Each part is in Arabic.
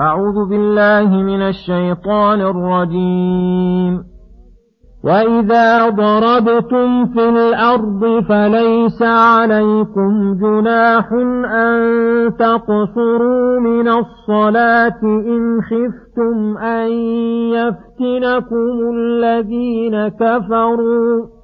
أعوذ بالله من الشيطان الرجيم. وإذا ضربتم في الأرض فليس عليكم جناح أن تقصروا من الصلاة إن خفتم أن يفتنكم الذين كفروا.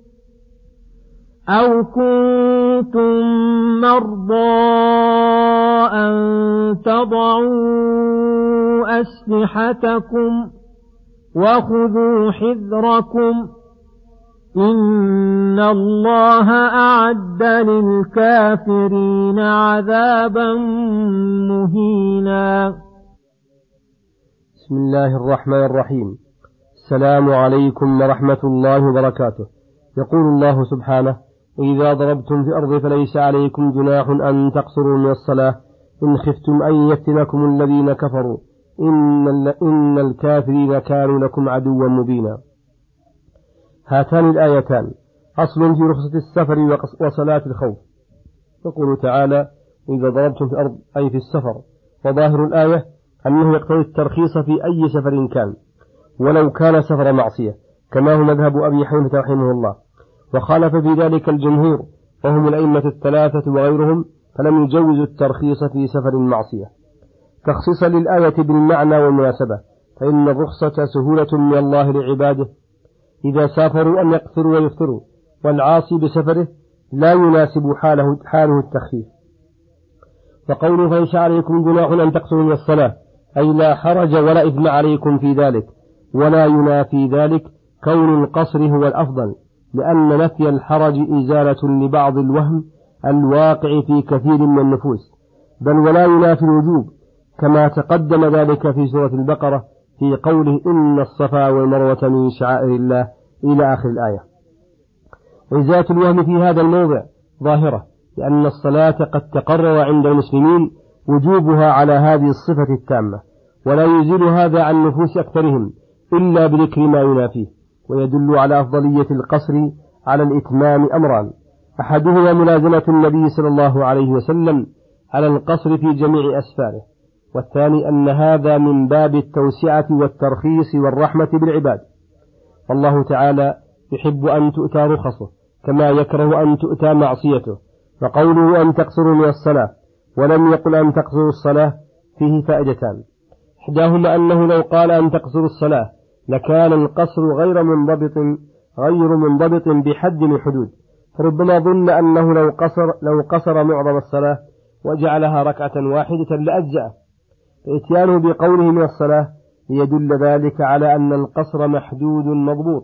أو كنتم مرضى أن تضعوا أسلحتكم وخذوا حذركم إن الله أعد للكافرين عذابا مهينا. بسم الله الرحمن الرحيم. السلام عليكم ورحمة الله وبركاته. يقول الله سبحانه وإذا ضربتم في الأرض فليس عليكم جناح أن تقصروا من الصلاة. إن خفتم أن يفتنكم الذين كفروا. إن, إن الكافرين كانوا لكم عدوا مبينا. هاتان الآيتان. أصل في رخصة السفر وصلاة الخوف. يقول تعالى إذا ضربتم في الأرض أي في السفر. وظاهر الآية أنه يقتضي الترخيص في أي سفر كان. ولو كان سفر معصية. كما هو مذهب أبي حنيفة رحمه الله. وخالف في ذلك الجمهور وهم الأئمة الثلاثة وغيرهم فلم يجوزوا الترخيص في سفر المعصية. تخصيصا للآية بالمعنى والمناسبة فإن الرخصة سهولة من الله لعباده. إذا سافروا أن يقصروا ويفطروا والعاصي بسفره لا يناسب حاله, حاله التخفيف. فقوله فليس عليكم جناح أن تقصروا من الصلاة أي لا حرج ولا إثم عليكم في ذلك ولا ينافي ذلك كون القصر هو الأفضل. لأن نفي الحرج إزالة لبعض الوهم الواقع في كثير من النفوس بل ولا ينافي الوجوب كما تقدم ذلك في سورة البقرة في قوله إن الصفا والمروة من شعائر الله إلى آخر الآية. وإزالة الوهم في هذا الموضع ظاهرة لأن الصلاة قد تقرر عند المسلمين وجوبها على هذه الصفة التامة ولا يزيل هذا عن نفوس أكثرهم إلا بذكر ما ينافيه. ويدل على أفضلية القصر على الإتمام أمران. أحدهما ملازمة النبي صلى الله عليه وسلم على القصر في جميع أسفاره والثاني أن هذا من باب التوسعة والترخيص والرحمة بالعباد. الله تعالى يحب أن تؤتى رخصه كما يكره أن تؤتى معصيته وقوله أن تقصروا من الصلاة ولم يقل أن تقصروا الصلاة فيه فائدتان. إحداهما أنه لو قال أن تقصروا الصلاة لكان القصر غير منضبط غير منضبط بحد من حدود فربما ظن أنه لو قصر لو قصر معظم الصلاة وجعلها ركعة واحدة لأجزأه. فإتيانه بقوله من الصلاة ليدل ذلك على أن القصر محدود مضبوط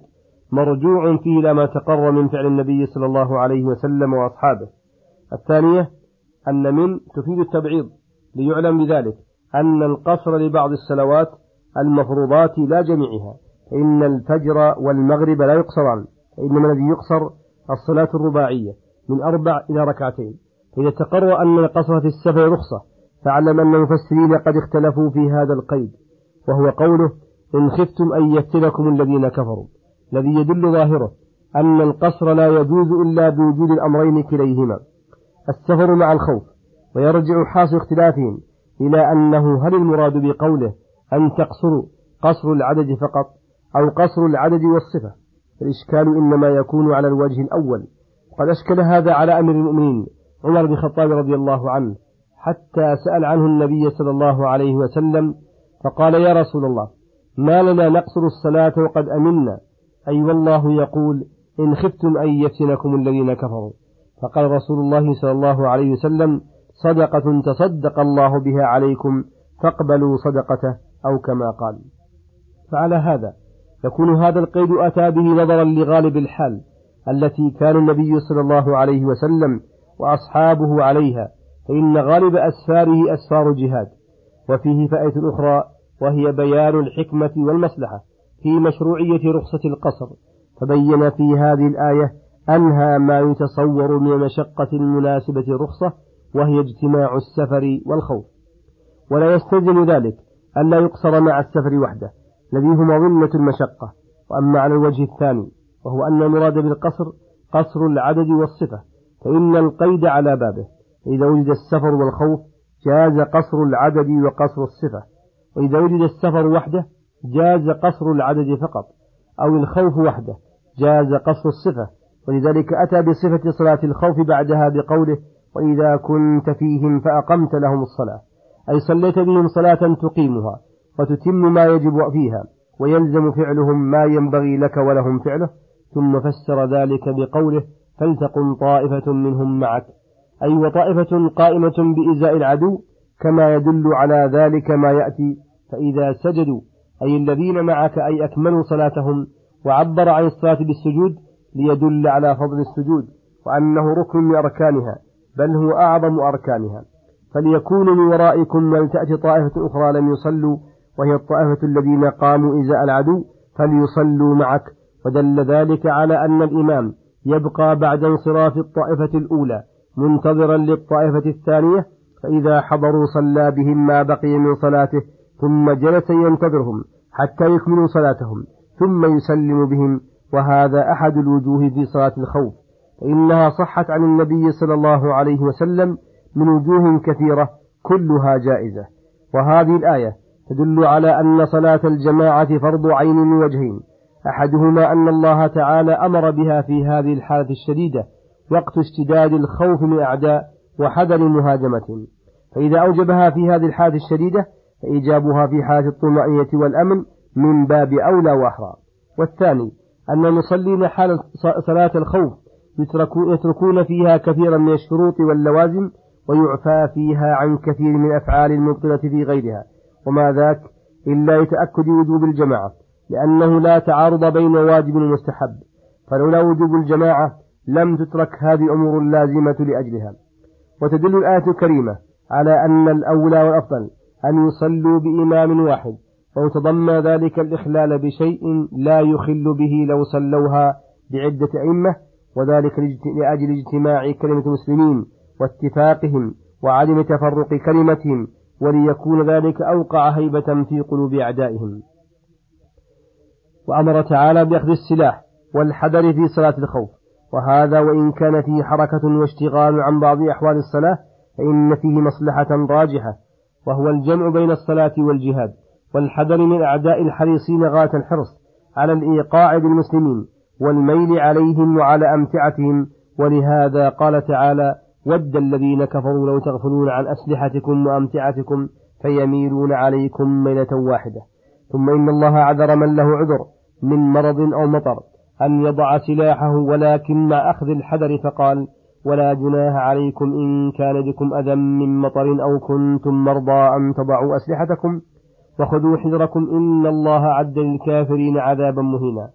مرجوع فيه لما تقر من فعل النبي صلى الله عليه وسلم وأصحابه. الثانية أن من تفيد التبعيض ليعلم بذلك أن القصر لبعض الصلوات المفروضات لا جميعها. فإن الفجر والمغرب لا يقصران فإنما الذي يقصر الصلاة الرباعية من أربع إلى ركعتين. إذا تقرر أن القصر في السفر رخصة فاعلم أن المفسرين قد اختلفوا في هذا القيد وهو قوله إن خفتم أن يفتنكم الذين كفروا. الذي يدل ظاهره أن القصر لا يجوز إلا بوجود الأمرين كليهما. السفر مع الخوف ويرجع حاصل اختلافهم إلى أنه هل المراد بقوله أن تقصروا قصر العدد فقط؟ أو قصر العدد والصفة. الإشكال إنما يكون على الوجه الأول. قد أشكل هذا على أمر المؤمنين عمر بن الخطاب رضي الله عنه حتى سأل عنه النبي صلى الله عليه وسلم فقال يا رسول الله ما لنا نقصر الصلاة وقد أمنا؟ أي والله يقول إن خفتم أن يفتنكم الذين كفروا. فقال رسول الله صلى الله عليه وسلم صدقة تصدق الله بها عليكم فاقبلوا صدقته أو كما قال. فعلى هذا يكون هذا القيد أتى به نظرا لغالب الحال التي كان النبي صلى الله عليه وسلم وأصحابه عليها فإن غالب أسفاره أسفار جهاد وفيه فائدة أخرى وهي بيان الحكمة والمصلحة في مشروعية رخصة القصر. فبين في هذه الآية أنهى ما يتصور من مشقة المناسبة رخصة وهي اجتماع السفر والخوف. ولا يستلزم ذلك ألا يقصر مع السفر وحده. الذي هو مظنة المشقة وأما على الوجه الثاني وهو أن المراد بالقصر قصر العدد والصفة فإن القيد على بابه إذا وجد السفر والخوف جاز قصر العدد وقصر الصفة وإذا وجد السفر وحده جاز قصر العدد فقط أو الخوف وحده جاز قصر الصفة ولذلك أتى بصفة صلاة الخوف بعدها بقوله وإذا كنت فيهم فأقمت لهم الصلاة أي صليت بهم صلاة تقيمها وتتم ما يجب فيها ويلزم فعلهم ما ينبغي لك ولهم فعله. ثم فسر ذلك بقوله فلتقم طائفة منهم معك. أي وطائفة قائمة بإزاء العدو كما يدل على ذلك ما يأتي فإذا سجدوا أي الذين معك أي أكملوا صلاتهم وعبر عن الصلاة بالسجود ليدل على فضل السجود وأنه ركن من أركانها بل هو أعظم أركانها. فليكونوا من ورائكم ولتأتي طائفة أخرى لم يصلوا وهي الطائفة الذين قاموا إزاء العدو فليصلوا معك. ودل ذلك على أن الإمام يبقى بعد انصراف الطائفة الأولى منتظرا للطائفة الثانية فإذا حضروا صلى بهم ما بقي من صلاته ثم جلس ينتظرهم حتى يكملوا صلاتهم ثم يسلم بهم. وهذا أحد الوجوه في صلاة الخوف. فإنها صحت عن النبي صلى الله عليه وسلم من وجوه كثيرة كلها جائزة. وهذه الآية تدل على أن صلاة الجماعة فرض عين من وجهين. أحدهما أن الله تعالى أمر بها في هذه الحالة الشديدة وقت اشتداد الخوف من أعداء وحذر مهاجمتهم. فإذا أوجبها في هذه الحالة الشديدة فإيجابها في حالة الطمأنينة والأمن من باب أولى وأحرى. والثاني أن المصلين حال صلاة الخوف يتركون فيها كثيرا من الشروط واللوازم ويعفى فيها عن كثير من الأفعال المبطلة في غيرها. وما ذاك إلا لتأكد وجوب الجماعة لأنه لا تعارض بين واجب ومستحب فلولا وجوب الجماعة لم تترك هذه الأمور اللازمة لأجلها. وتدل الآية الكريمة على أن الأولى والأفضل أن يصلوا بإمام واحد ويتضمن ذلك الإخلال بشيء لا يخل به لو صلوها بعدة أئمة وذلك لأجل اجتماع كلمة المسلمين واتفاقهم وعدم تفرق كلمتهم وليكون ذلك أوقع هيبة في قلوب أعدائهم. وأمر تعالى بأخذ السلاح والحذر في صلاة الخوف. وهذا وإن كان فيه حركة واشتغال عن بعض أحوال الصلاة فإن فيه مصلحة راجحة. وهو الجمع بين الصلاة والجهاد والحذر من أعداء الحريصين غاية الحرص على الإيقاع بالمسلمين والميل عليهم وعلى أمتعتهم. ولهذا قال تعالى ود الذين كفروا لو تغفلون عن أسلحتكم وأمتعتكم فيميلون عليكم ميلة واحدة. ثم إن الله عذر من له عذر من مرض أو مطر أن يضع سلاحه ولكن مع أخذ الحذر فقال ولا جناح عليكم إن كان بكم أذى من مطر أو كنتم مرضى أن تضعوا أسلحتكم وخذوا حذركم إن الله عد للكافرين عذابا مهينا.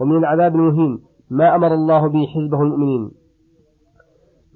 ومن العذاب المهين ما أمر الله به حزبه المؤمنين.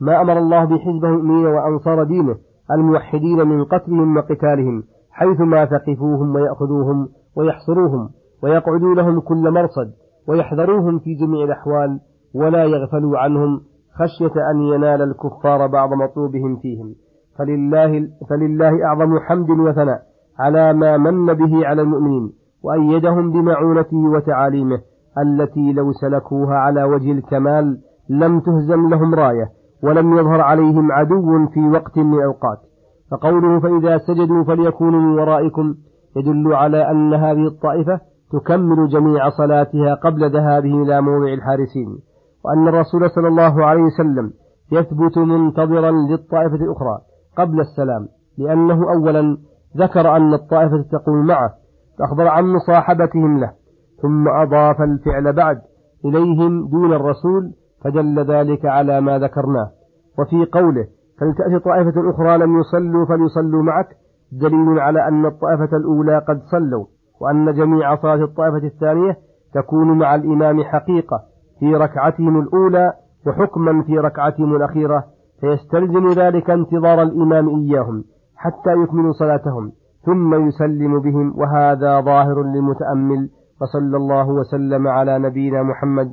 ما أمر الله به حزبه المؤمنين وأنصار دينه الموحدين من قتلهم وقتالهم حيثما ثقفوهم ويأخذوهم ويحصروهم ويقعدوا لهم كل مرصد ويحذروهم في جميع الأحوال ولا يغفلوا عنهم خشية أن ينال الكفار بعض مطلوبهم فيهم. فلله, فلله أعظم حمد وثناء على ما من به على المؤمنين وأيدهم بمعونته وتعاليمه التي لو سلكوها على وجه الكمال لم تهزم لهم راية. ولم يظهر عليهم عدو في وقت من الأوقات فقوله فإذا سجدوا فليكونوا من ورائكم يدل على أن هذه الطائفة تكمل جميع صلاتها قبل ذهابهم إلى موضع الحارسين وأن الرسول صلى الله عليه وسلم يثبت منتظرا للطائفة الأخرى قبل السلام لأنه أولا ذكر أن الطائفة تقوم معه فأخبر عن مصاحبتهم له ثم أضاف الفعل بعد إليهم دون الرسول فدل ذلك على ما ذكرناه. وفي قوله فلتأتي طائفة أخرى لم يصلوا فليصلوا معك؟ دليل على أن الطائفة الأولى قد صلوا وأن جميع صلاة الطائفة الثانية تكون مع الإمام حقيقة في ركعتهم الأولى وحكما في ركعتهم الأخيرة فيستلزم ذلك انتظار الإمام إياهم حتى يكملوا صلاتهم ثم يسلم بهم وهذا ظاهر للمتأمل وصلى الله وسلم على نبينا محمد